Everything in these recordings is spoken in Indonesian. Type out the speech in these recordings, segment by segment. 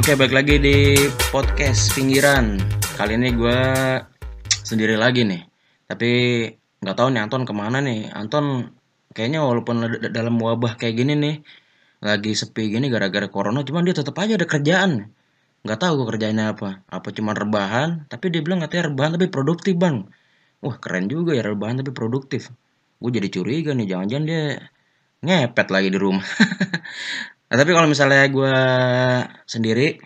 Oke, balik lagi di podcast pinggiran. Kali ini gue sendiri lagi nih. Tapi nggak tahu nih Anton ke mana nih. Anton kayaknya walaupun dalam wabah kayak gini nih, lagi sepi gini gara-gara corona, cuman dia tetap aja ada kerjaan. Nggak tahu gue kerjanya apa. Apa cuman rebahan? Tapi dia bilang katanya rebahan tapi produktif bang. Wah keren juga ya rebahan tapi produktif. Gue jadi curiga nih, jangan-jangan dia ngepet lagi di rumah. Nah, tapi kalau misalnya gue sendiri,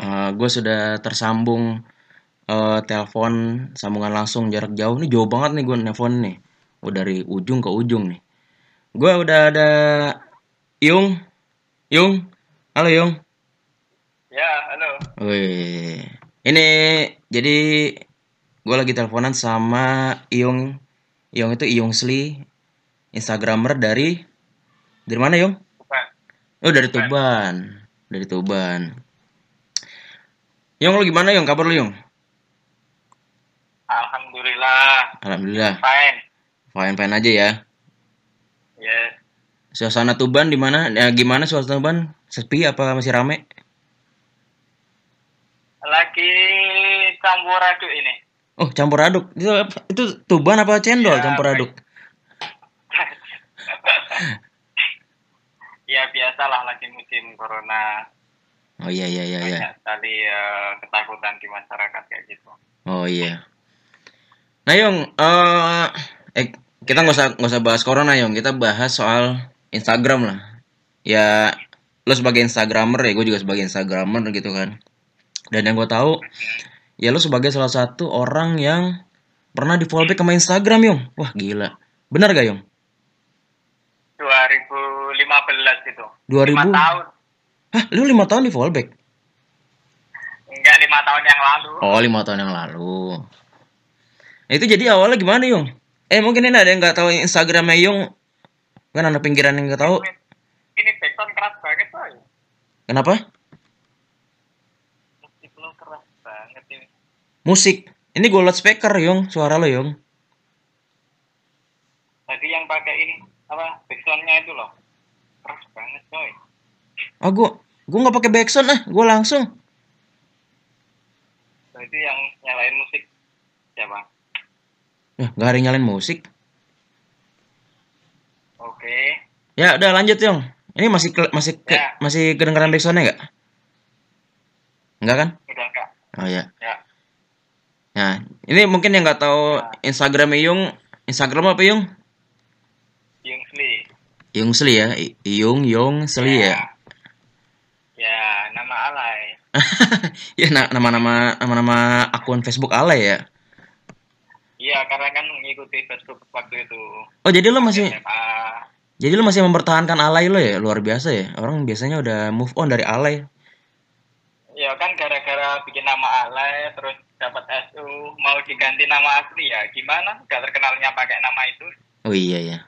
eh, gue sudah tersambung eh, telepon sambungan langsung jarak jauh. Ini jauh banget nih gue nelfon nih. Udah dari ujung ke ujung nih. Gue udah ada Yung. Yung. Halo Yung. Ya, halo. Wih. Ini jadi gue lagi teleponan sama Yung. Yung itu Yung Sli. Instagramer dari dari mana Yung? Oh dari Tuban, dari Tuban. Yung lo gimana Yung? Kabar lo Yung? Alhamdulillah. Alhamdulillah, Fine. fine fine aja ya. Yes. Suasana Tuban di mana? Ya, gimana suasana Tuban? Sepi apa masih rame? Lagi campur aduk ini. Oh campur aduk. Itu itu Tuban apa cendol Ya, campur aduk? ya biasalah lagi musim corona. Oh iya iya iya iya. Banyak sekali eh, ketakutan di masyarakat kayak gitu. Oh iya. Nah Yung, eh eh, kita nggak usah nggak usah bahas corona Yung. Kita bahas soal Instagram lah. Ya lo sebagai Instagramer ya, gue juga sebagai Instagramer gitu kan. Dan yang gue tahu, ya lo sebagai salah satu orang yang pernah di follow back sama Instagram Yung. Wah gila. Benar gak Yung? 2015 itu. 2000? Lima tahun. Hah, lu lima tahun di follow back? Enggak lima tahun yang lalu. Oh lima tahun yang lalu. Nah, itu jadi awalnya gimana Yung? Eh mungkin ini ada yang nggak tahu Instagramnya Yung. Kan anak pinggiran yang nggak tahu. Ini, backsound keras banget coy. Kenapa? Musik lo keras banget ini. Musik. Ini gue loudspeaker, Yung. Suara lo, Yung. Tadi yang pakai ini apa backsoundnya itu loh. Keras banget coy. Ah, gue gue nggak pakai backsound ah. Gue langsung. Berarti yang nyalain musik siapa? Ya, nggak ada yang nyalain musik. Oke. Ya, udah lanjut, Yung. Ini masih ke- masih ke- Ya. masih kedengeran backsoundnya nggak? Nggak kan? Udah enggak? Oh ya. Ya. Nah, ini mungkin yang nggak tahu Instagramnya Yung. Instagram apa Yung? Yung Sli. Yung Sli ya. Yung Yung Sli ya. Ya, nama alay. ya na- nama-nama nama-nama akun Facebook alay ya. Iya, karena kan mengikuti Facebook waktu itu. Oh jadi lo masih SMA. jadi lo masih mempertahankan alay lo ya luar biasa ya. Orang biasanya udah move on dari alay. Ya kan gara-gara bikin nama alay, terus dapat SU, mau diganti nama asli ya gimana? Gak terkenalnya pakai nama itu. Oh iya ya.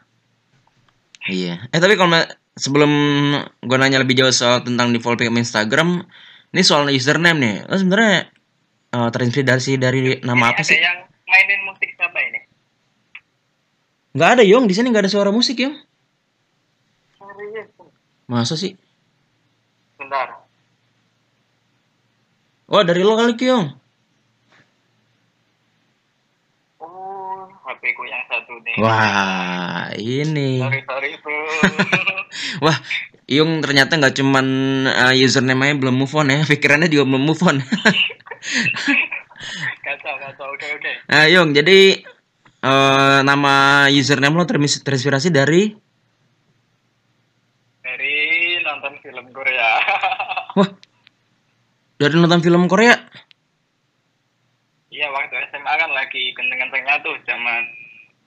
Iya. Eh tapi kalau sebelum gue nanya lebih jauh soal tentang default pick Instagram, ini soal username nih. Lo sebenarnya eh, terinspirasi dari nama Ini apa ada sih? yang mainin musik siapa ini? Nggak ada Yong di sini nggak ada suara musik Yong. Masa sih? Bentar. Oh dari lo kali Yong. Oh, HP ku yang nih. Wah ini. Sorry, sorry bro. Wah, Yung ternyata nggak cuman uh, username-nya belum move on ya, pikirannya juga belum move on. kacau, kacau. Oke, oke. nah, Yung, jadi eh, nama username lo terinspirasi terinspirasi dari Dari nonton film Korea. wah dari nonton film Korea. Iya waktu SMA kan lagi kenceng-kencengnya tuh zaman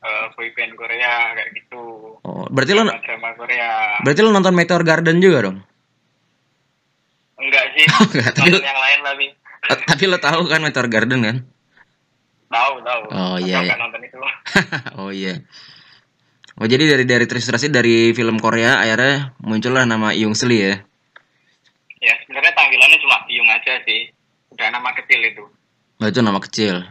eh, boyband Korea kayak gitu. Oh, berarti lo Drama Korea. berarti lo nonton Meteor Garden juga dong. Enggak sih. Enggak, tapi- nonton yang lain tapi Eh, Tapi lo tahu kan Meteor Garden kan? tahu tahu. Oh, iya, iya. nggak nonton itu. oh iya. Oh jadi dari dari terinspirasi dari film Korea akhirnya muncullah nama Yung Sli ya. ya sebenarnya panggilannya cuma Yung aja sih. Udah nama kecil itu. Oh itu nama kecil.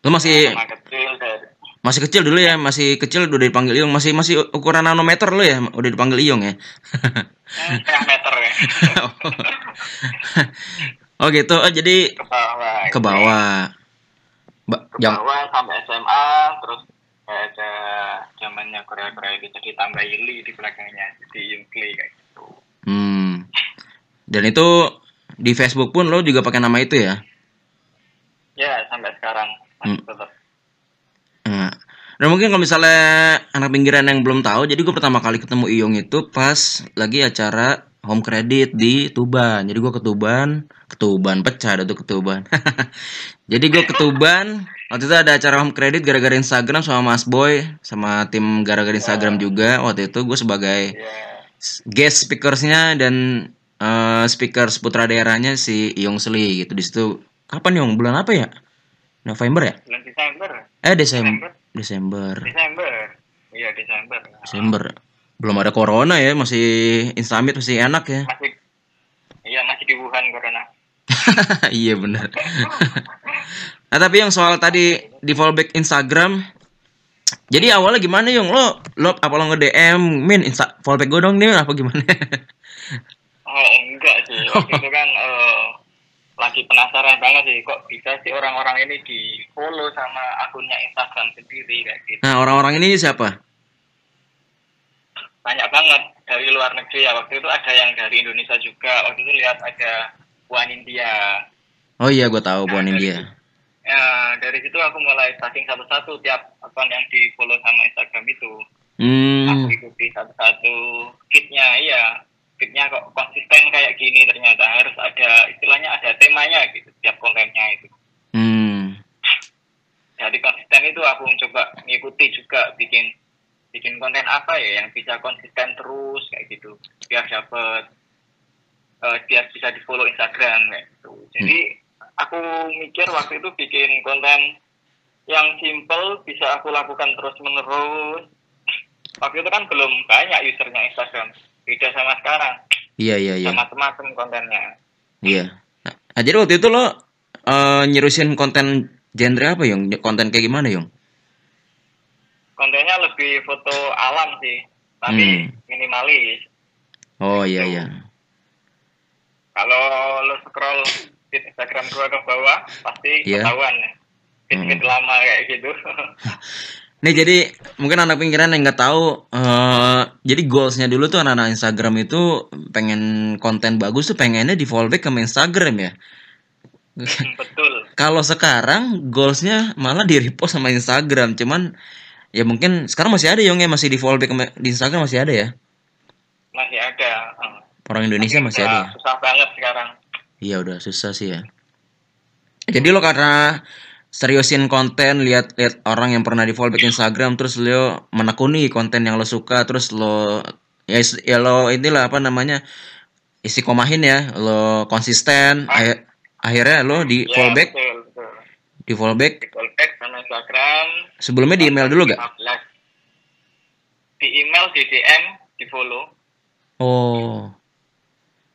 Lo masih Nama kecil dari Masih kecil dulu ya, masih kecil udah dipanggil Iyong, masih masih ukuran nanometer lo ya, udah dipanggil Iyong ya. Hmm, setengah meter ya. oh gitu, oh jadi Ke bawah. ke bawah. Ba- Ke bawah sampai SMA, terus ada zamannya Korea-Korea gitu ditambah Yili di belakangnya. Jadi Yungkli kayak gitu. hmm. Dan itu di Facebook pun lo juga pakai nama itu ya? Ya, sampai sekarang Hmm. tetap. Nah, dan mungkin kalau misalnya anak pinggiran yang belum tahu, jadi gue pertama kali ketemu Iyong itu pas lagi acara home credit di Tuban. Jadi gue ke Tuban, ke Tuban pecah ada tuh ke Tuban. jadi gue ke Tuban, waktu itu ada acara home credit gara-gara Instagram sama Mas Boy, sama tim gara-gara Instagram juga. Waktu itu gue sebagai Ya, guest speakersnya dan eh, speaker seputar daerahnya si Iyong Sli gitu di situ. Kapan Yong? Bulan apa ya? November ya? bulan Desember. Eh Desember. Desember. Desember. Iya, Desember. Desember. Belum ada corona ya, masih Instamit masih enak ya. Masih Iya, masih di Wuhan corona. iya benar. nah tapi yang soal tadi di fallback Instagram, jadi awalnya gimana Yung? Lo lo apa lo nge DM min Insta fallback gue dong nih apa gimana? Oh, enggak sih. Waktu itu kan eh, lagi penasaran banget sih kok bisa sih orang-orang ini di follow sama akunnya Instagram sendiri kayak gitu. nah orang-orang ini siapa? Banyak banget dari luar negeri ya. Waktu itu ada yang dari Indonesia juga. Waktu itu lihat ada Wan India. Oh iya gue tahu Buan India. Ya, dari situ aku mulai stalking satu-satu tiap akun yang di follow sama Instagram itu. Aku Hmm. ikuti satu-satu fitnya, iya. Fitnya kok konsisten kayak gini ternyata harus ada istilahnya ada temanya gitu tiap kontennya itu. Hmm. Dari konsisten itu aku coba ngikuti juga bikin bikin konten apa ya yang bisa konsisten terus kayak gitu biar dapat eh, biar bisa di follow Instagram kayak gitu. Jadi aku mikir waktu itu bikin konten yang simple bisa aku lakukan terus menerus. Waktu itu kan belum banyak usernya Instagram, beda sama sekarang, Iya iya iya. sama macam kontennya. Iya. Nah, nah, jadi waktu itu lo eh, nyerusin konten genre apa Yung? Konten kayak gimana Yung? Kontennya lebih foto alam sih, tapi Hmm. minimalis. Oh iya iya. Kalau lo scroll feed Instagram gua ke bawah, pasti Iya. ketahuan ya. Feed-feed lama kayak gitu. Nih jadi mungkin anak pinggiran yang nggak tahu, eh jadi goalsnya dulu tuh anak-anak Instagram itu pengen konten bagus tuh pengennya di fallback ke Instagram ya. Hmm, Betul. Kalau sekarang goalsnya malah di repost sama Instagram, cuman ya mungkin sekarang masih ada yang masih di fallback ke- di Instagram masih ada ya. Masih ada. Orang Indonesia masih udah ada. ya? Susah banget sekarang. Iya udah susah sih ya. Jadi lo karena seriusin konten, lihat lihat orang yang pernah di fallback Instagram, terus lo menekuni konten yang lo suka, terus lo ya, ya lo inilah apa namanya istiqomahin ya, lo konsisten, akhir- akhirnya lo di Ya, betul, betul. di fallback sama Instagram. Sebelumnya di email dulu gak? 15. Di email, di DM, di follow. Oh,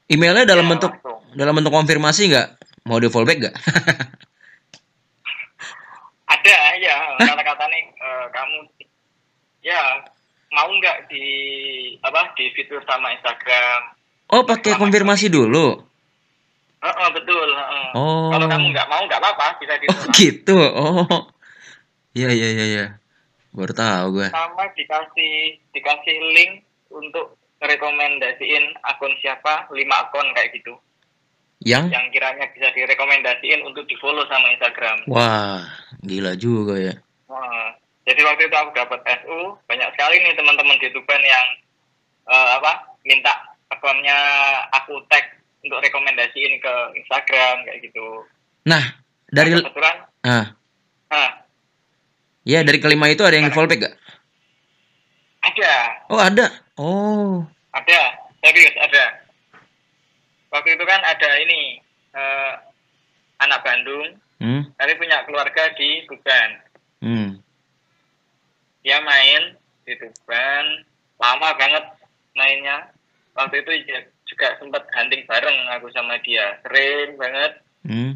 emailnya dalam Ya, bentuk langsung. dalam bentuk konfirmasi nggak? Mau di fallback gak? Ada ya kata-kata nih eh, kamu ya mau nggak di apa di fitur sama Instagram. oh pakai konfirmasi dulu. Heeh, betul. heeh. Oh. Kalau kamu nggak mau nggak apa-apa bisa Oh ditolak. gitu. Oh. Iya iya iya iya. Baru tahu gue. Sama dikasih dikasih link untuk rekomendasiin akun siapa lima akun kayak gitu Yang yang kiranya bisa direkomendasiin untuk di follow sama Instagram. wah, gila juga ya. Wah, jadi waktu itu aku dapat SU banyak sekali nih teman-teman di Tuban yang eh, apa minta akunnya aku tag untuk rekomendasiin ke Instagram kayak gitu. Nah, dari kebetulan, ah, nah, ya dari kelima itu ada yang fallback gak? ada, Oh, ada. Oh. ada, serius ada. Waktu itu kan ada ini eh, anak Bandung, Hmm. tapi punya keluarga di Tuban. Hmm. Dia main di Tuban, lama banget mainnya. Waktu itu dia juga sempat hunting bareng aku sama dia, sering banget. Hmm.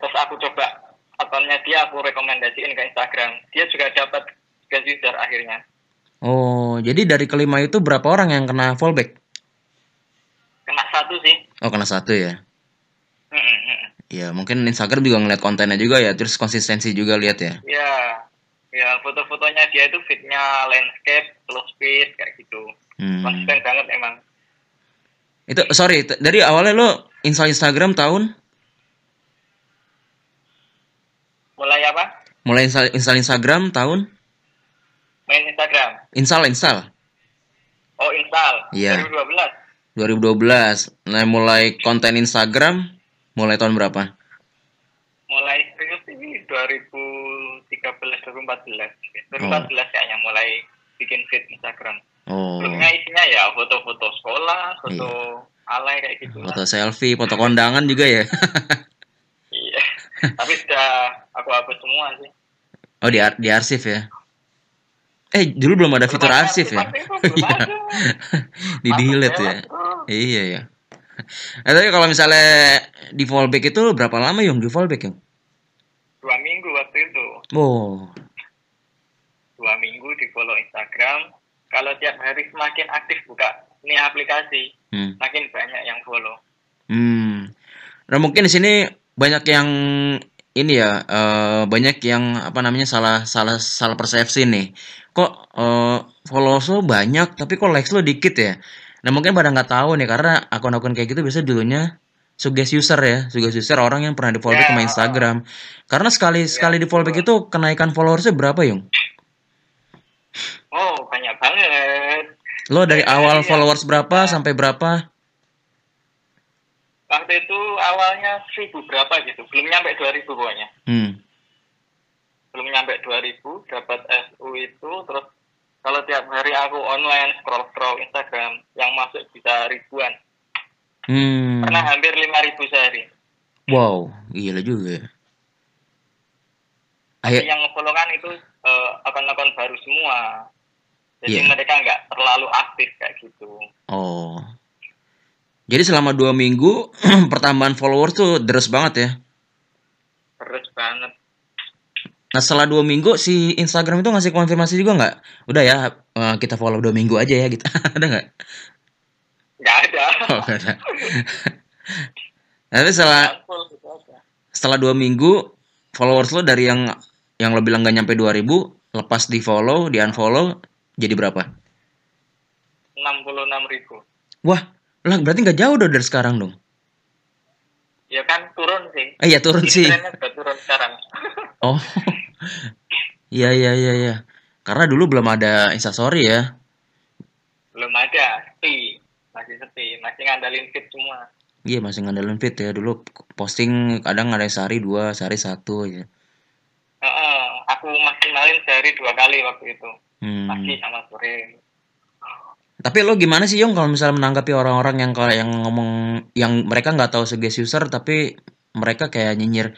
Terus aku coba akunnya dia aku rekomendasiin ke Instagram dia juga dapat user akhirnya Oh, jadi dari kelima itu berapa orang yang kena fallback? Kena satu sih Oh, kena satu ya. Mm, mm, mm. Ya, mungkin Instagram juga ngeliat kontennya juga ya, terus konsistensi juga lihat ya. ya ya foto-fotonya dia itu fitnya landscape close fit kayak gitu Hmm. konsisten banget emang Itu sorry, dari awalnya lo install Instagram tahun mulai apa mulai install, install Instagram tahun main Instagram install install oh install Iya. 2012 2012. Nah, mulai konten Instagram mulai tahun berapa? mulai serius ini 2013 2014 2014 kayaknya mulai bikin feed Instagram Oh, sebelumnya isinya ya foto-foto sekolah foto alay kayak gitu lah. foto selfie, foto kondangan juga ya. iya tapi sudah aku hapus semua sih Oh, di di arsip ya. Eh, dulu belum ada fitur arsip ya. Iya. di delete ya. Iya ya. Eh, tapi kalau misalnya di fallback itu berapa lama yung di fallback yung? dua minggu waktu itu Oh, dua minggu di follow Instagram kalau tiap hari semakin aktif buka ini aplikasi hmm. makin banyak yang follow Hmm. Nah mungkin di sini banyak yang ini ya eh, banyak yang apa namanya salah salah salah persepsi nih. Kok eh, followers lo banyak tapi kok likes lo dikit ya? Nah mungkin pada nggak tahu nih karena akun-akun kayak gitu biasa dulunya suggest user ya, suggest user orang yang pernah di fallback Ya. sama Instagram. Karena sekali sekali di fallback itu kenaikan followersnya berapa yung? oh banyak banget Lo dari awal Iya. followers berapa sampai berapa? Waktu itu awalnya seribu berapa gitu belum nyampe dua ribu pokoknya Hmm. belum nyampe 2000 dapat SU itu terus kalau tiap hari aku online scroll scroll Instagram yang masuk bisa ribuan Hmm. pernah hampir 5000 sehari Wow, gila juga. ya. Ayo, Tapi yang nge-follow kan itu eh, akun-akun baru semua jadi Iya. mereka nggak terlalu aktif kayak gitu Oh. Jadi selama dua minggu pertambahan followers tuh deres banget ya. terus banget Nah setelah dua minggu si Instagram itu ngasih konfirmasi juga nggak? Udah ya eh, kita follow dua minggu aja ya gitu. ada nggak? nggak ada Oh ada. Tapi setelah setelah dua minggu followers lo dari yang yang lo bilang nggak nyampe 2000 lepas di follow di unfollow jadi berapa? 66 ribu Wah lah berarti nggak jauh dong dari sekarang dong. ya kan turun sih Eh ya turun Ini sih. trennya turun sekarang Oh. Iya iya iya iya. Karena dulu belum ada Instastory ya. belum ada sepi masih sepi masih ngandalin fit semua Iya masih ngandelin fit ya dulu posting kadang ada sehari dua sehari satu ya. Heeh, aku maksimalin sehari dua kali waktu itu Hmm. pagi sama sore Tapi lo gimana sih Yong kalau misalnya menanggapi orang-orang yang kalau yang ngomong yang mereka nggak tahu suggest user tapi mereka kayak nyinyir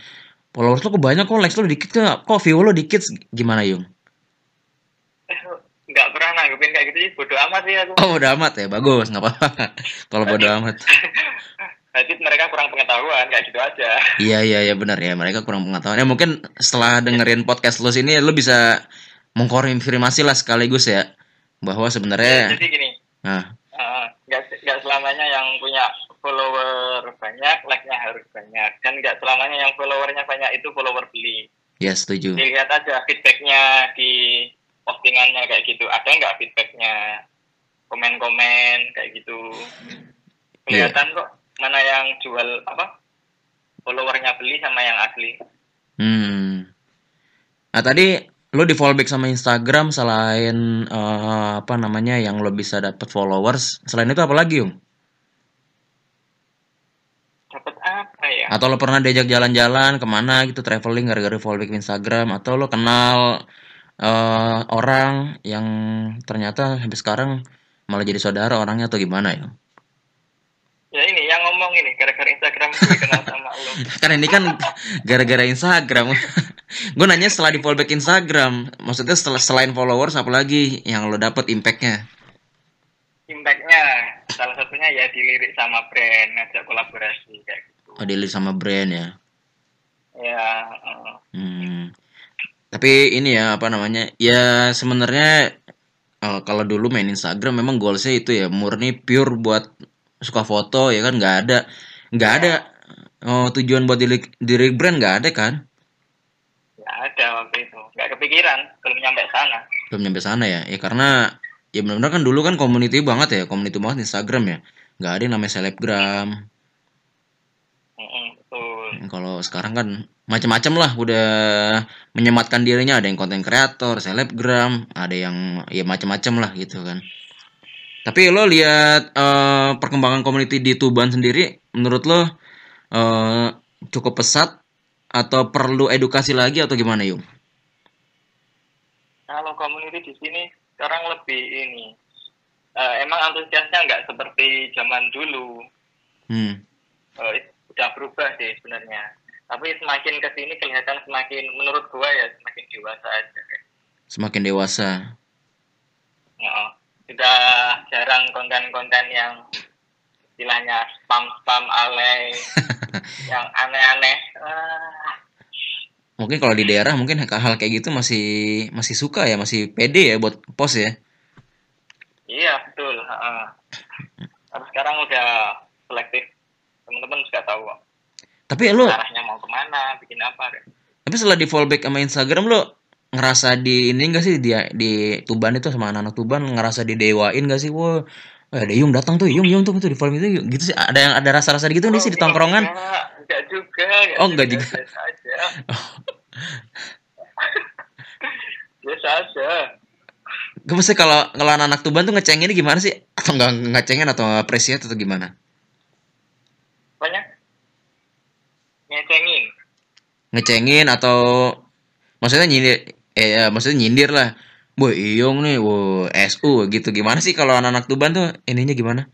followers lo kok banyak kok likes lo dikit kok kok view lo dikit gimana Yung? Eh, nggak pernah nanggepin kayak gitu sih bodo amat sih aku Oh bodo amat ya bagus nggak apa-apa kalau bodo amat. berarti mereka kurang pengetahuan kayak gitu aja Iya iya iya benar ya mereka kurang pengetahuan. Ya mungkin setelah dengerin podcast lo sini lo bisa mengkonfirmasi lah sekaligus ya bahwa sebenarnya jadi gini nah. Nggak nggak selamanya yang punya follower banyak like-nya harus banyak. Dan nggak selamanya yang followernya banyak itu follower beli. Ya setuju. dilihat aja feedbacknya di postingannya kayak gitu. Ada nggak feedbacknya? Komen-komen kayak gitu. Kelihatan kok mana yang jual apa followernya beli sama yang asli. Hmm. Nah tadi lo di fallback sama Instagram selain eh, apa namanya yang lo bisa dapat followers, selain itu apa lagi Yung? dapat apa ya Atau lo pernah diajak jalan-jalan ke mana gitu traveling gara-gara fallback Instagram? Atau lo kenal eh, orang yang ternyata sampai sekarang malah jadi saudara orangnya atau gimana ya? ya ini yang ngomong ini Sama lo Kan ini kan gara-gara Instagram. Gue nanya setelah di fallback Instagram, maksudnya setelah selain followers apa lagi yang lo dapet impactnya? impactnya salah satunya ya dilirik sama brand ngajak kolaborasi kayak gitu Oh, dilihat sama brand ya. ya uh, Hmm. Tapi ini ya apa namanya? Ya sebenarnya eh, kalau dulu main Instagram memang goalsnya itu ya murni pure buat suka foto ya kan nggak ada nggak ada oh, tujuan buat diri, diri brand nggak ada kan? nggak ada waktu itu nggak kepikiran belum nyampe sana Belum nyampe sana ya. Ya karena ya benar-benar kan dulu kan community banget ya, community banget Instagram ya. Nggak ada yang namanya selebgram. Betul Kalau sekarang kan macam-macam lah udah menyematkan dirinya ada yang konten kreator, selebgram, ada yang ya macam-macam lah gitu kan. Tapi lo lihat eh, perkembangan community di Tuban sendiri menurut lo eh, cukup pesat atau perlu edukasi lagi atau gimana Yung? kalau community di sini sekarang lebih ini eh, emang antusiasnya nggak seperti zaman dulu Hmm. Eh, udah berubah sih sebenarnya tapi semakin ke sini kelihatan semakin menurut gua ya semakin dewasa aja Semakin dewasa. ya, sudah jarang konten-konten yang istilahnya spam-spam alay yang aneh-aneh. Ah, Mungkin kalau di daerah mungkin hal kayak gitu masih masih suka ya, masih pede ya buat post ya. iya betul heeh. tapi sekarang udah selektif. Teman-teman sudah tahu Tapi lo arahnya mau ke mana bikin apa kan Tapi setelah di fallback sama Instagram lo ngerasa di ini enggak sih dia di Tuban itu sama anak-anak Tuban ngerasa didewain gak sih? Wah, eh, ada Yung datang tuh, Yung Yung tuh tuh di forum itu gitu sih. Ada yang ada rasa-rasa gitu nih sih di tongkrongan. enggak, enggak juga Oh, enggak juga. biasa aja biasa aja Gue mesti kalau kalau anak-anak Tuban tuh ngecengin gimana sih? Atau enggak ngecengin atau appreciate atau gimana? banyak ngecengin Ngecengin atau maksudnya nyindir eh ya, maksudnya nyindir lah. Boy, Iyong nih, wo SU gitu. Gimana sih kalau anak-anak Tuban tuh ininya gimana?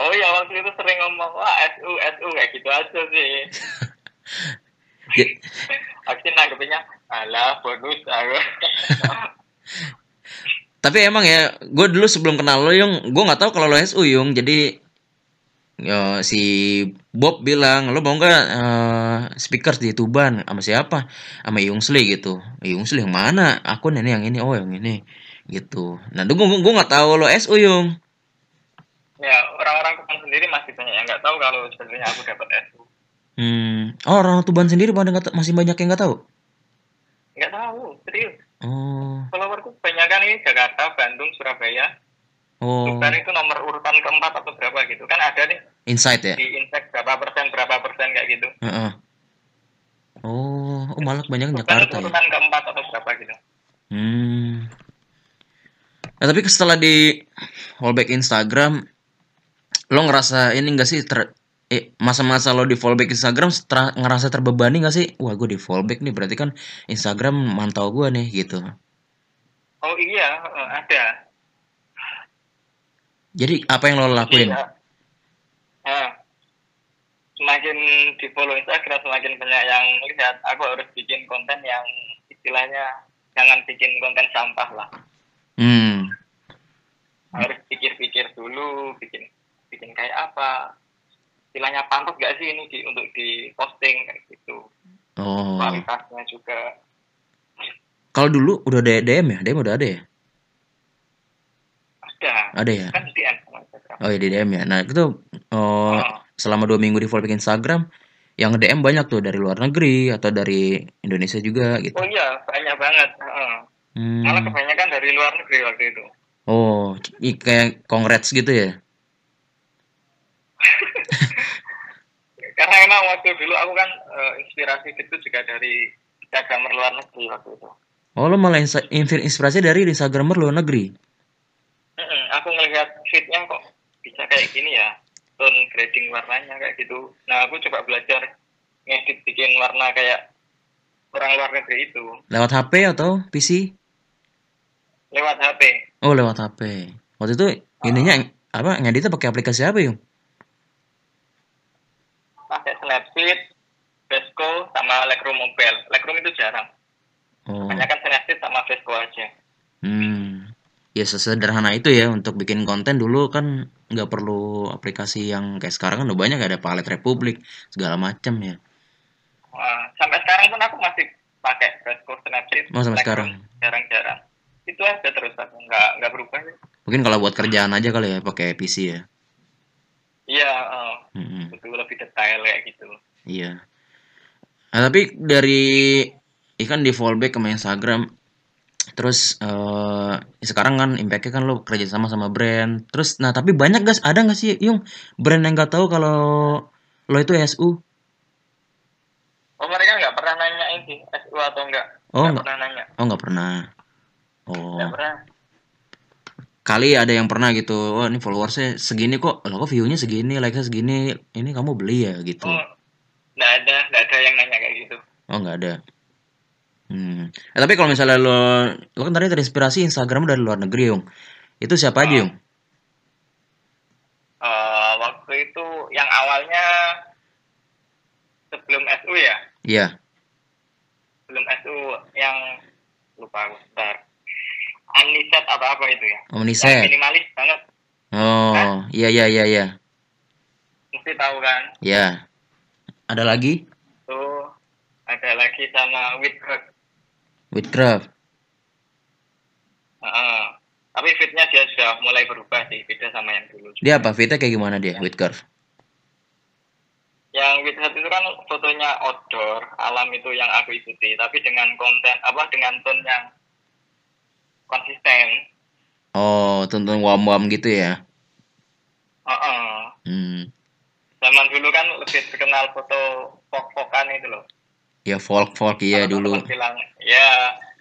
oh ya waktu itu sering ngomong wah SU SU kayak gitu aja sih Ya, aku sih nanggepinnya alah bonus aku Tapi emang ya, gue dulu sebelum kenal lo Yung, gue nggak tahu kalau lo SU Yung. Jadi ya, si Bob bilang lo mau nggak eh, speakers di Tuban sama siapa? Sama Yung Sli gitu. Yung Sli yang mana? Aku ini yang ini, oh yang ini gitu. Nah, gue gue nggak tahu lo SU Yung. ya orang-orang Kupang sendiri masih banyak yang nggak tahu kalau sebenarnya aku dapat SU Hmm, oh orang Tuban sendiri pada masih banyak yang nggak tahu. nggak tahu serius Oh, followerku banyak kan ini Jakarta Bandung Surabaya oh, itu nomor urutan keempat atau berapa gitu kan ada nih insight ya. di index berapa persen berapa persen kayak gitu Heeh. Oh, oh malah banyak Jakarta ya. urutan keempat atau berapa gitu Hmm. Nah, tapi setelah di fallback Instagram, lo ngerasa ini enggak sih ter eh, masa-masa lo di fallback Instagram ngerasa terbebani gak sih? Wah, gue di fallback nih, berarti kan Instagram mantau gue nih gitu. oh iya eh, ada Jadi apa yang lo lakuin? Iya. Nah, semakin di follow Instagram semakin banyak yang lihat aku harus bikin konten yang istilahnya jangan bikin konten sampah lah Hmm. harus pikir-pikir dulu bikin bikin kayak apa istilahnya pantas gak sih ini di, untuk di posting kayak gitu Oh. kualitasnya juga Kalau dulu udah ada DM ya? DM udah ada ya? Ada Ada ya? kan di DM Oh ya di DM ya. Nah itu oh, Oh. selama dua minggu di fallback Instagram, yang DM banyak tuh dari luar negeri atau dari Indonesia juga gitu. oh iya banyak banget Heeh. Hmm. malah kebanyakan dari luar negeri waktu itu Oh, i- kayak congrats gitu ya? karena emang waktu dulu aku kan eh, inspirasi itu juga dari Instagramer luar negeri waktu itu Oh, lo malah inspirasi dari Instagramer luar negeri? Aku ngelihat feednya kok bisa kayak gini ya tone grading warnanya kayak gitu nah aku coba belajar ngedit bikin warna kayak orang luar negeri itu Lewat HP atau PC? lewat HP Oh, lewat HP. Waktu itu ininya apa ngeditnya pakai aplikasi apa, Yung? pakai Snapseed, Vesco, sama Lightroom Mobile. Lightroom itu jarang. Oh. Banyak kan Snapseed sama Vesco aja. Hmm. Ya sesederhana itu ya untuk bikin konten dulu kan nggak perlu aplikasi yang kayak sekarang kan udah banyak ada Palet Republik segala macam ya. Wah, sampai sekarang pun aku masih pakai Fresco Snapseed Oh, sampai sekarang. jarang-jarang itu aja terus aku nggak nggak berubah sih Mungkin kalau buat kerjaan aja kali ya pakai PC ya. iya eh, Mm-mm. itu lebih detail kayak gitu Iya. Nah, tapi dari ikan di fallback ke Instagram terus eh sekarang kan impactnya kan lo kerja sama sama brand. Terus nah tapi banyak guys ada nggak sih yung brand yang nggak tahu kalau lo itu SU oh mereka nggak pernah nanyain sih SU atau enggak Oh, nggak pernah nanya. Oh nggak pernah. Oh. Pernah. Kali ada yang pernah gitu oh ini followersnya segini kok. Lo kok viewnya segini like-nya segini ini kamu beli ya? Gitu. Oh nggak ada nggak ada yang nanya kayak gitu. Oh nggak ada hmm. Eh, tapi kalau misalnya lo lo kan tadi terinspirasi Instagram dari luar negeri yung. Itu siapa aja yung? Eh, waktu itu yang awalnya sebelum SU ya? Iya. Sebelum SU yang lupa aku bentar. Aniset apa apa itu ya? Oh yang minimalis banget. Oh iya iya iya iya. Mesti tahu kan? Ya ada lagi? Tuh ada lagi sama Whitcroft Whitcraft Heeh. tapi fitnya dia sudah mulai berubah sih beda sama yang dulu. Dia apa? Fitnya kayak gimana dia Whitcraft yang Whitcroft itu kan fotonya outdoor alam itu yang aku ikuti tapi dengan konten apa dengan tone yang konsisten. Oh tonton wam wam gitu ya? Heeh. hmm. Zaman dulu kan lebih terkenal foto fok-fokan itu loh ya folk folk iya Kalau dulu teman-teman bilang ya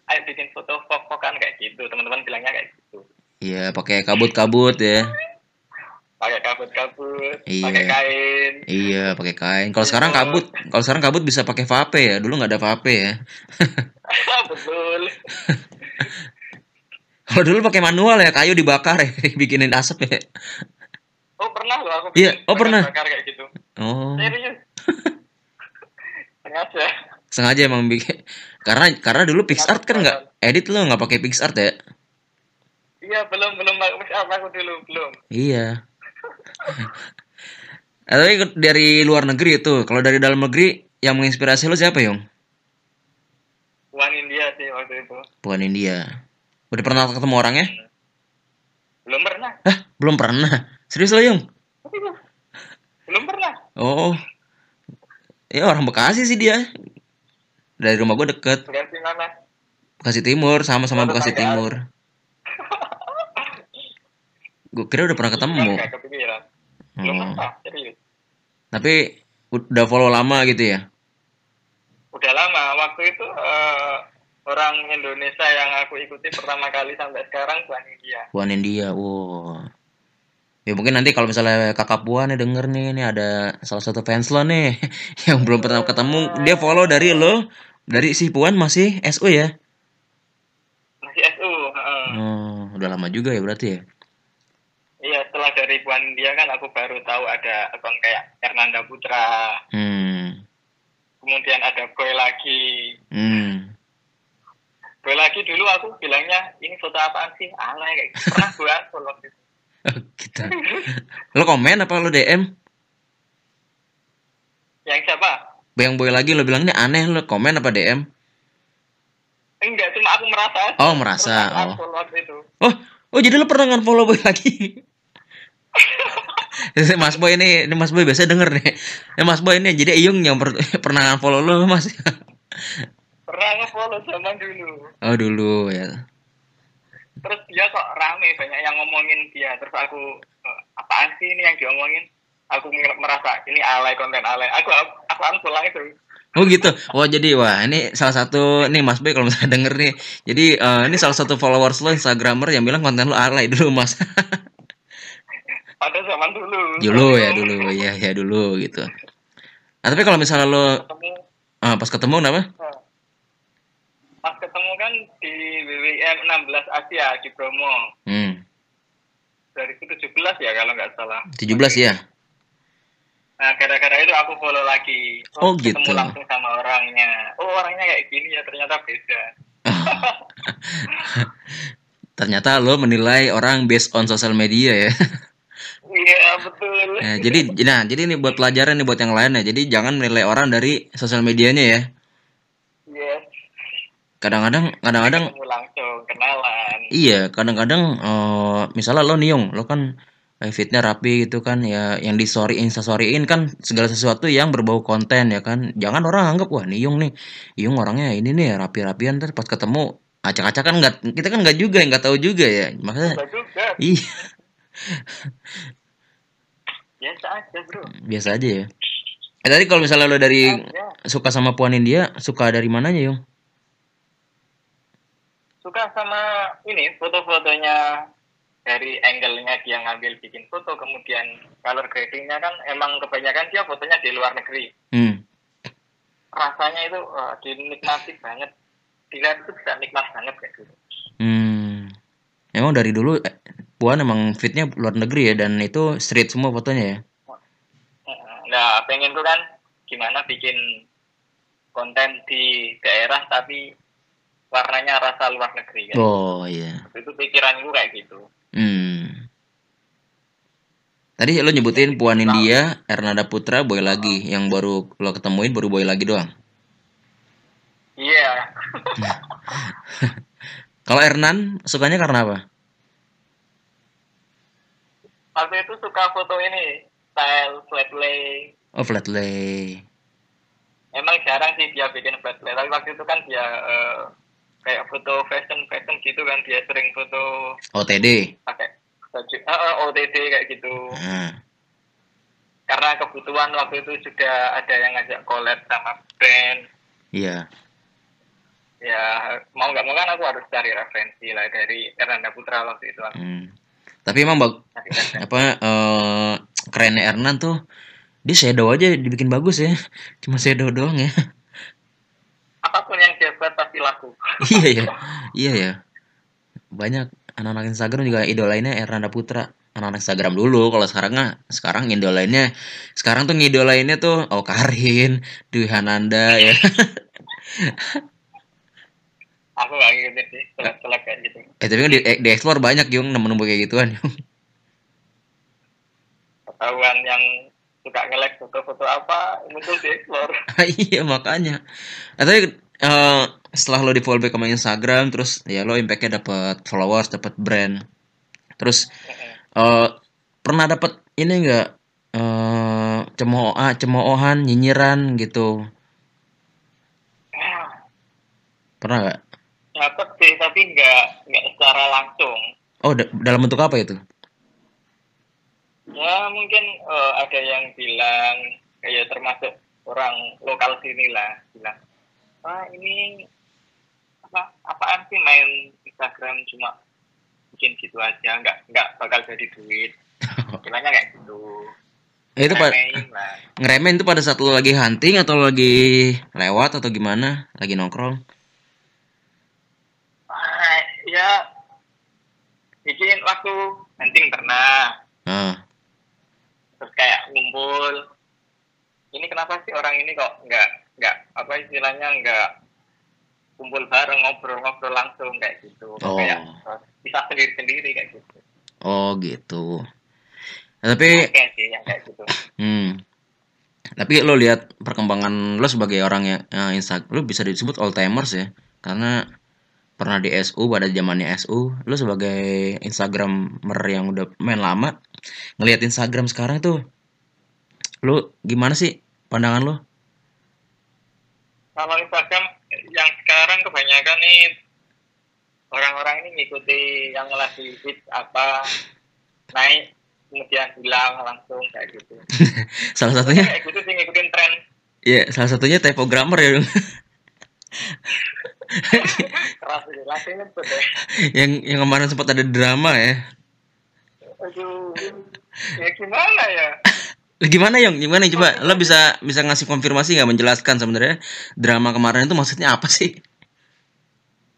ayo bikin foto fok-fokan kayak gitu teman-teman bilangnya kayak gitu iya pakai kabut kabut ya pakai kabut-kabut Iya. pakai kain Iya, pakai kain. Kalau sekarang kabut, kalau sekarang kabut bisa pakai vape ya. Dulu nggak ada vape ya. betul Kalau dulu pakai manual ya, kayu dibakar ya, bikinin asap ya. oh pernah loh aku Iya, oh, pernah. bakar kayak gitu Oh, serius sengaja sengaja emang bikin. Karena karena dulu PixArt kan nggak edit lo nggak pakai PixArt ya. iya belum belum apa aku dulu belum Iya. Eh, Tapi dari luar negeri itu, kalau dari dalam negeri yang menginspirasi lo siapa Yong? Wan India sih waktu itu Bukan India. Udah pernah ketemu orangnya? belum pernah Hah, belum pernah. Serius lo Yong? belum pernah Oh, ya orang Bekasi sih dia. Dari rumah gue deket, berarti mana Bekasi Timur, sama-sama Oh, Bekasi tetanggaan. Timur. Gue kira udah pernah ketemu. serius Tapi udah follow lama gitu ya? udah lama waktu itu eh, orang Indonesia yang aku ikuti pertama kali sampai sekarang Wan India Puan India, wow. Ya mungkin nanti kalau misalnya kakak Puan nih denger nih, ini ada salah satu fans lo nih yang belum pernah ketemu, dia follow dari lo, dari si Puan masih SU ya? masih SU heeh. Oh, udah lama juga ya berarti ya? iya setelah dari Wan India kan aku baru tahu ada akun kayak Hernanda Putra Hmm, kemudian ada Boy lagi hmm. Boy lagi dulu aku bilangnya ini foto apaan sih alay kayak gitu. pernah buat follow gitu Oh, gitu. Lo komen apa lo DM? yang siapa Yang boy lagi lo bilang ini aneh lo komen apa DM? enggak cuma aku merasa. Oh, merasa, oh. Oh, oh jadi lo pernah nge-follow boy lagi? Mas Boy ini, ini Mas Boy biasa denger nih. Ya Mas Boy ini jadi Iyung yang per- pernah nge-follow lo Mas. pernah nge-follow zaman dulu Oh dulu ya. terus dia kok rame banyak yang ngomongin dia terus aku eh, apaan sih ini yang diomongin aku mer- merasa ini alay konten alay aku aku unfollow itu Oh gitu. Wah jadi wah ini salah satu nih Mas Boy kalau misalnya denger nih. Jadi eh, ini salah satu followers lo Instagramer yang bilang konten lo alay dulu Mas. pada zaman dulu dulu ya dulu ya ya dulu gitu. Nah tapi kalau misalnya lo ketemu ah, pas ketemu kenapa? eh, pas ketemu kan di WWM 16 Asia di Bromo Hmm, 2017 ya kalau nggak salah 17 ya. Nah gara-gara itu aku follow lagi Oh, ketemu gitu. langsung sama orangnya oh orangnya kayak gini ya ternyata beda Ternyata lo menilai orang based on social media ya. iya betul Ya, jadi nah jadi ini buat pelajaran nih buat yang lain ya. Jadi jangan menilai orang dari sosial medianya ya. kadang-kadang kadang-kadang ketemu langsung kenalan iya kadang-kadang eh, misalnya lo niung lo kan fitnya rapi gitu kan ya yang di story instastoryin kan segala sesuatu yang berbau konten ya kan. Jangan orang anggap wah niung nih. Niung orangnya ini nih rapi-rapian terus pas ketemu acak-acak kan nggak kita kan nggak juga nggak tahu juga ya. Juga. Iya. Biasa aja bro. Biasa aja ya. Eh, tadi kalau misalnya lo dari Aja. suka sama puan India suka dari mananya yung? Suka sama ini foto-fotonya dari angle-nya dia ngambil bikin foto kemudian color gradingnya kan emang kebanyakan dia fotonya di luar negeri. Hmm. Rasanya itu wah, dinikmati banget. Dilihat itu bisa nikmat banget kayak gitu. Hmm. Emang dari dulu eh, Puan emang fitnya luar negeri ya dan itu street semua fotonya ya. nah pengen tuh kan gimana bikin konten di daerah tapi warnanya rasa luar negeri kan. Oh iya. itu pikiranku kayak gitu Hmm. Tadi lo nyebutin Puan India, Ernada Putra, Boy lagi. Yang baru lo ketemuin baru Boy lagi doang. iya Kalau Ernan sukanya karena apa? waktu itu suka foto ini style flat lay Oh flat lay. emang jarang sih dia bikin flat lay tapi waktu itu kan dia eh, kayak foto fashion fashion gitu kan dia sering foto OTD. pakai baju eh, OTD kayak gitu Nah, karena kebutuhan waktu itu sudah ada yang ngajak collab sama brand iya. ya mau nggak mau kan aku harus cari referensi lah dari Erlanda Putra waktu itu Hmm. Tapi emang bag apa eh kerennya Ernan tuh dia shadow aja dibikin bagus ya. Cuma shadow doang ya. Apa pun yang dia buat pasti laku. Iya ya iya ya banyak anak-anak Instagram juga idolainnya Ernanda Putra. Anak-anak Instagram dulu kalau sekarang nggak sekarang idolainnya sekarang tuh ngidolainnya tuh oh Karin Dwi Hananda ya. Aku nggak ngikutin sih seleb-seleb kayak gitu. Eh tapi kan di, eh, di explore banyak yung nemu-nemu kayak gituan Yung. ketahuan yang suka nge-like foto-foto apa muncul di explore. Iya makanya. Nah, tapi eh, setelah lo di follow back sama Instagram terus ya lo impactnya dapat followers dapat brand. Terus eh pernah dapat ini enggak eh cemooh cemoohan nyinyiran gitu. Pernah nggak? Dapat sih tapi nggak nggak secara langsung. Oh da- dalam bentuk apa itu ya mungkin eh, ada yang bilang kayak termasuk orang lokal sini lah bilang wah ini apa apaan sih main Instagram cuma bikin gitu aja nggak nggak bakal jadi duit. Bilangnya kayak gitu. Eh, itu lah. ngeremen itu pada saat lo lagi hunting atau lagi lewat atau gimana? Lagi nongkrong? Ah, ya bikin waktu hunting pernah. Ah terus kayak ngumpul ini kenapa sih orang ini kok nggak nggak apa istilahnya nggak kumpul bareng ngobrol-ngobrol langsung kayak gitu Oh. kayak bisa sendiri-sendiri kayak gitu oh gitu tapi oke sih yang kayak gitu Hmm. Tapi lo lihat perkembangan lo sebagai orang yang uh, insta lo bisa disebut old timers ya. Karena pernah di SU pada zamannya SU, lo sebagai Instagramer yang udah main lama, ngelihat Instagram sekarang tuh lo gimana sih pandangan lo? kalau Instagram yang sekarang kebanyakan nih orang-orang ini ngikuti yang lagi hit apa naik kemudian hilang langsung kayak gitu salah satunya kayak gitu sih ngikutin tren ya salah satunya typogrammer ya dong. keras sih langsungnya tuh deh yang yang kemarin sempat ada drama ya. aduh ya gimana ya? Gimana Yong? Gimana coba? Lo bisa bisa ngasih konfirmasi nggak? Menjelaskan sebenarnya drama kemarin itu maksudnya apa sih?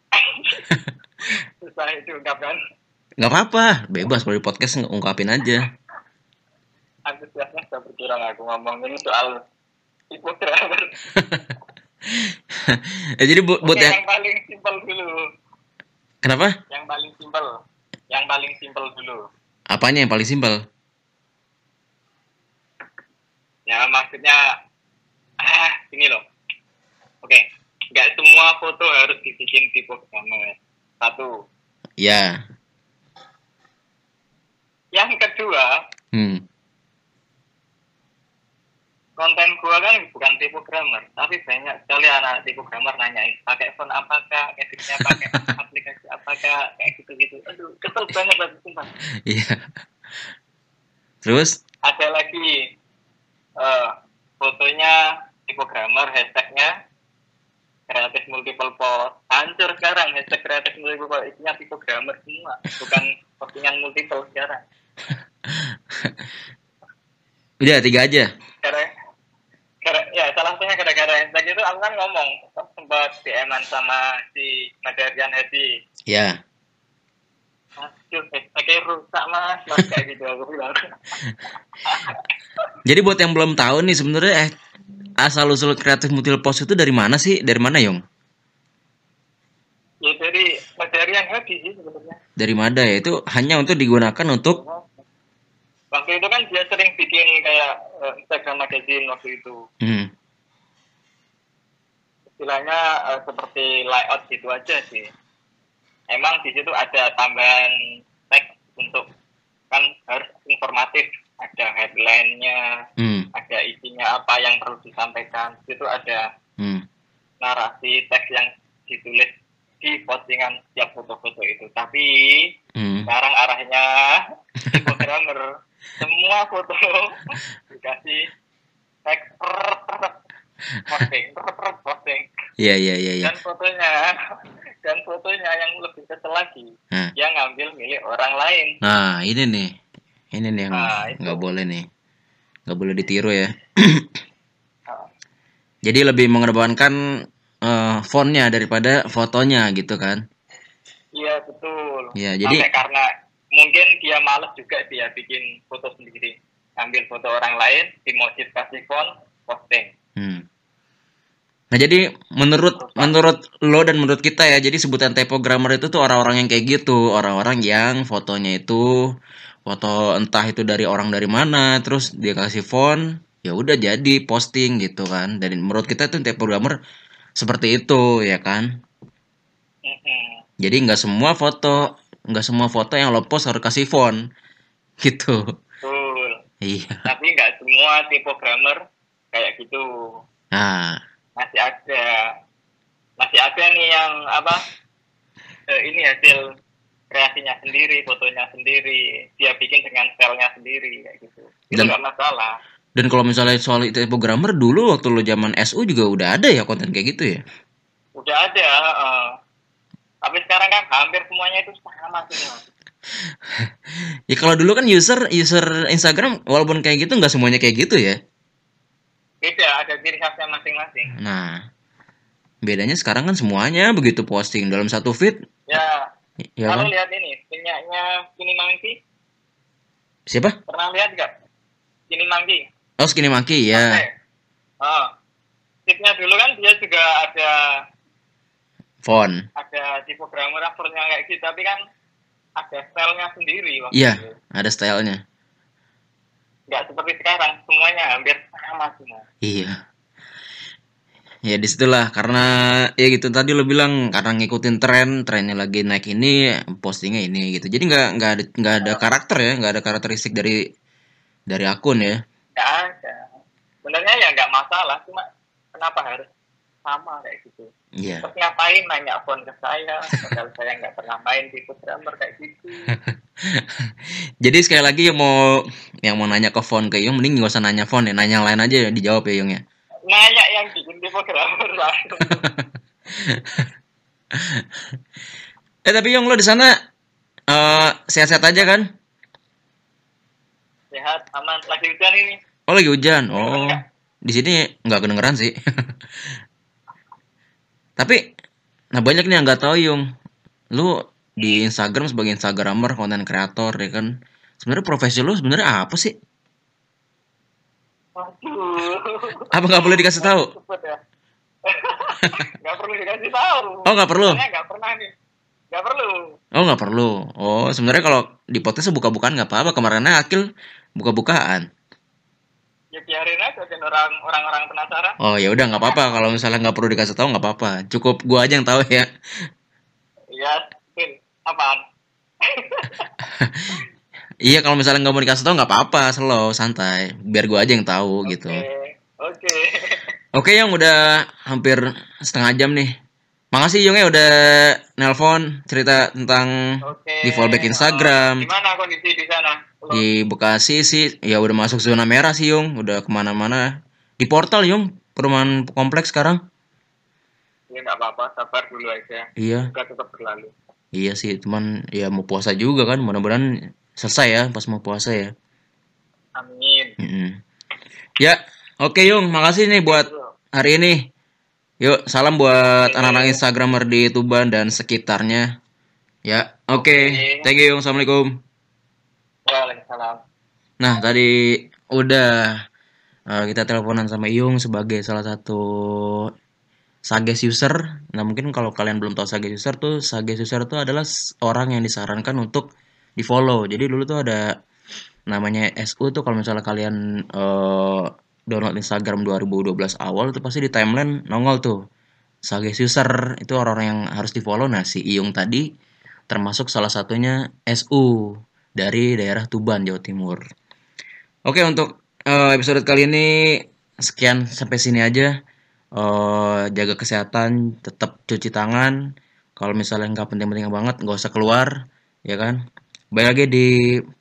susah itu ungkapkan nggak apa-apa. Bebas kalau di podcast ng- ungkapin aja. Antusiasnya sudah berkurang aku ngomongin soal hipogramer ya jadi bu- buat yang yang paling simpel dulu. Kenapa? Yang paling simpel. Yang paling simpel dulu. Apanya yang paling simpel? Ya maksudnya ah ini loh. Oke nggak semua foto harus dibikin tipogramer satu. Ya. yang kedua Hmm. Konten gua kan bukan tipogramer tapi banyak sekali anak tipogramer nanyain pakai phone apakah editnya pakai aplikasi apakah kayak gitu gitu aduh kesel banget banget sumpah. Iya. Terus? ada lagi eh, fotonya tipogramer hashtagnya kreatif multiple post. Hancur sekarang hashtag kreatif multiple post. Isinya tipogramer semua bukan postingan multiple sekarang. Udah tiga aja. karena ya salah satunya gara-gara hashtag itu aku kan ngomong sempat DM-an sama si Madarian Hedi Ya. Aduh, hashtagnya rusak mas, mas kayak gitu aku bilang. Jadi buat yang belum tahu nih sebenarnya eh asal usul kreatif multiple post itu dari mana sih? Dari mana Yong? ya dari Madarian Hedi sih sebenarnya. Dari Mada ya itu hanya untuk digunakan untuk Waktu itu kan dia sering bikin kayak eh, Instagram magazine waktu itu. hmm, Istilahnya eh, seperti layout gitu aja sih. Emang di situ ada tambahan teks untuk kan harus informatif. Ada headline-nya, hmm, ada isinya apa yang perlu disampaikan. Di situ ada hmm. narasi teks yang ditulis di postingan setiap foto-foto itu. Tapi hmm. sekarang arahnya tipogramer semua foto dikasih teks posting posting Iya iya iya iya. dan fotonya dan fotonya yang lebih kesel lagi Nah. dia ngambil milik orang lain Nah, ini nih. Ini nih yang Nah, nggak boleh nih. Nggak boleh ditiru ya. Nah, Jadi lebih mengedepankan eh, fontnya daripada fotonya gitu kan. iya betul Iya, jadi- Sampai karena mungkin dia males juga dia bikin foto sendiri. Ambil foto orang lain dimodif kasih font posting. Hmm. Nah jadi menurut menurut lo dan menurut kita ya jadi sebutan typogrammer itu tuh orang-orang yang kayak gitu. Orang-orang yang fotonya itu foto entah itu dari orang dari mana terus dia kasih font ya udah jadi posting gitu kan. Dan menurut kita tuh typogrammer seperti itu ya kan? Mm-mm. jadi nggak semua foto nggak semua foto yang lo post harus kasih font gitu. Betul. Iya. Tapi nggak semua tipogramer kayak gitu. Nah. Masih ada. Masih ada nih yang apa eh, ini hasil kreasinya sendiri fotonya sendiri. Dia bikin dengan stylenya sendiri kayak gitu. Itu nggak masalah. dan kalau misalnya soal typogrammer dulu waktu lo zaman SU juga udah ada ya konten kayak gitu ya? Udah ada eh. Tapi sekarang kan hampir semuanya itu sama semua Ya kalau dulu kan user user Instagram walaupun kayak gitu nggak semuanya kayak gitu ya. beda ada ciri khasnya masing-masing Nah, bedanya sekarang kan semuanya begitu posting dalam satu feed, ya ya kalau kan? lihat ini punyanya Kini Mangki Siapa? pernah lihat nggak Kini Mangki Oh, Skinny Monkey ya. Oke. oh tipnya dulu kan dia juga ada Font. ada tipogramer aktornya kayak gitu tapi kan ada stylenya sendiri waktu Iya, itu ada stylenya. nggak seperti sekarang semuanya hampir sama semua Iya. Ya di situlah karena ya gitu tadi lo bilang karena ngikutin tren trennya lagi naik ini postingnya ini gitu jadi nggak nggak ada nggak ada karakter ya nggak ada karakteristik dari dari akun ya nggak ada sebenarnya ya nggak masalah cuma kenapa harus sama kayak gitu iya. Terus ngapain? Nanya phone ke saya. Padahal saya nggak pernah main di programmer kayak gitu. Jadi sekali lagi yang mau yang mau nanya ke phone ke Yung mending gak usah nanya phone ya, nanya yang lain aja ya dijawab ya Yung ya. nanya yang bikin di programmer lah. Eh tapi Yung lo di sana eh sehat-sehat aja kan? sehat aman. Lagi hujan ini. Oh lagi hujan. Oh. Di sini nggak kedengeran sih. tapi nah banyak nih yang nggak tahu Yung. Lu di Instagram sebagai Instagramer, konten kreator ya kan. Sebenarnya profesi lu sebenarnya apa sih? Apa nggak boleh dikasih tahu? Ya nggak perlu dikasih tahu Oh nggak perlu. Nggak pernah nih nggak perlu Oh nggak perlu. Oh sebenarnya kalau di podcast buka-bukaan nggak apa-apa. Kemarinnya Akil buka-bukaan. Ya biarin aja dan orang orang-orang penasaran Oh ya udah nggak apa-apa kalau misalnya nggak perlu dikasih tahu nggak apa-apa. Cukup gua aja yang tahu ya. ya Vin apaan Iya kalau misalnya nggak mau dikasih tahu nggak apa-apa, slow, santai. Biar gua aja yang tahu gitu. oke oke Oke yang udah hampir setengah jam nih. Makasih Yung ya udah nelpon cerita tentang oke di fallback Instagram. gimana kondisi di sana Di Bekasi sih ya udah masuk zona merah sih Yung, udah ke mana-mana. Di portal Yung, perumahan kompleks sekarang. ya nggak apa-apa sabar dulu aja Iya, juga tetap berlalu iya sih, cuman ya mau puasa juga kan, mudah-mudahan selesai ya pas mau puasa ya. amin Mm-mm. Ya, oke Yung, makasih nih buat hari ini. Yuk, salam buat anak-anak Instagramer di Tuban dan sekitarnya. Ya, oke. Thank you Yung, Assalamualaikum. Waalaikumsalam Nah, tadi udah eh, kita teleponan sama Iyung sebagai salah satu Sages user. Nah, mungkin kalau kalian belum tahu Sages user tuh, Sages user tuh adalah orang yang disarankan untuk di-follow. Jadi dulu tuh ada namanya SU tuh kalau misalnya kalian eh, download Instagram 2012 awal itu pasti di timeline nongol tuh. Sages user itu orang-orang yang harus di-follow. Nah, si Iyung tadi termasuk salah satunya SU dari daerah Tuban, Jawa Timur. Oke, untuk eh, episode kali ini sekian sampai sini aja. Eh, jaga kesehatan, tetap cuci tangan. Kalau misalnya nggak penting-penting banget, nggak usah keluar, ya kan? Balik lagi di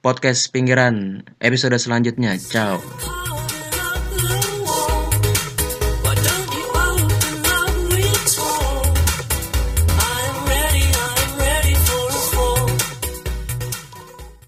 podcast pinggiran episode selanjutnya. Ciao.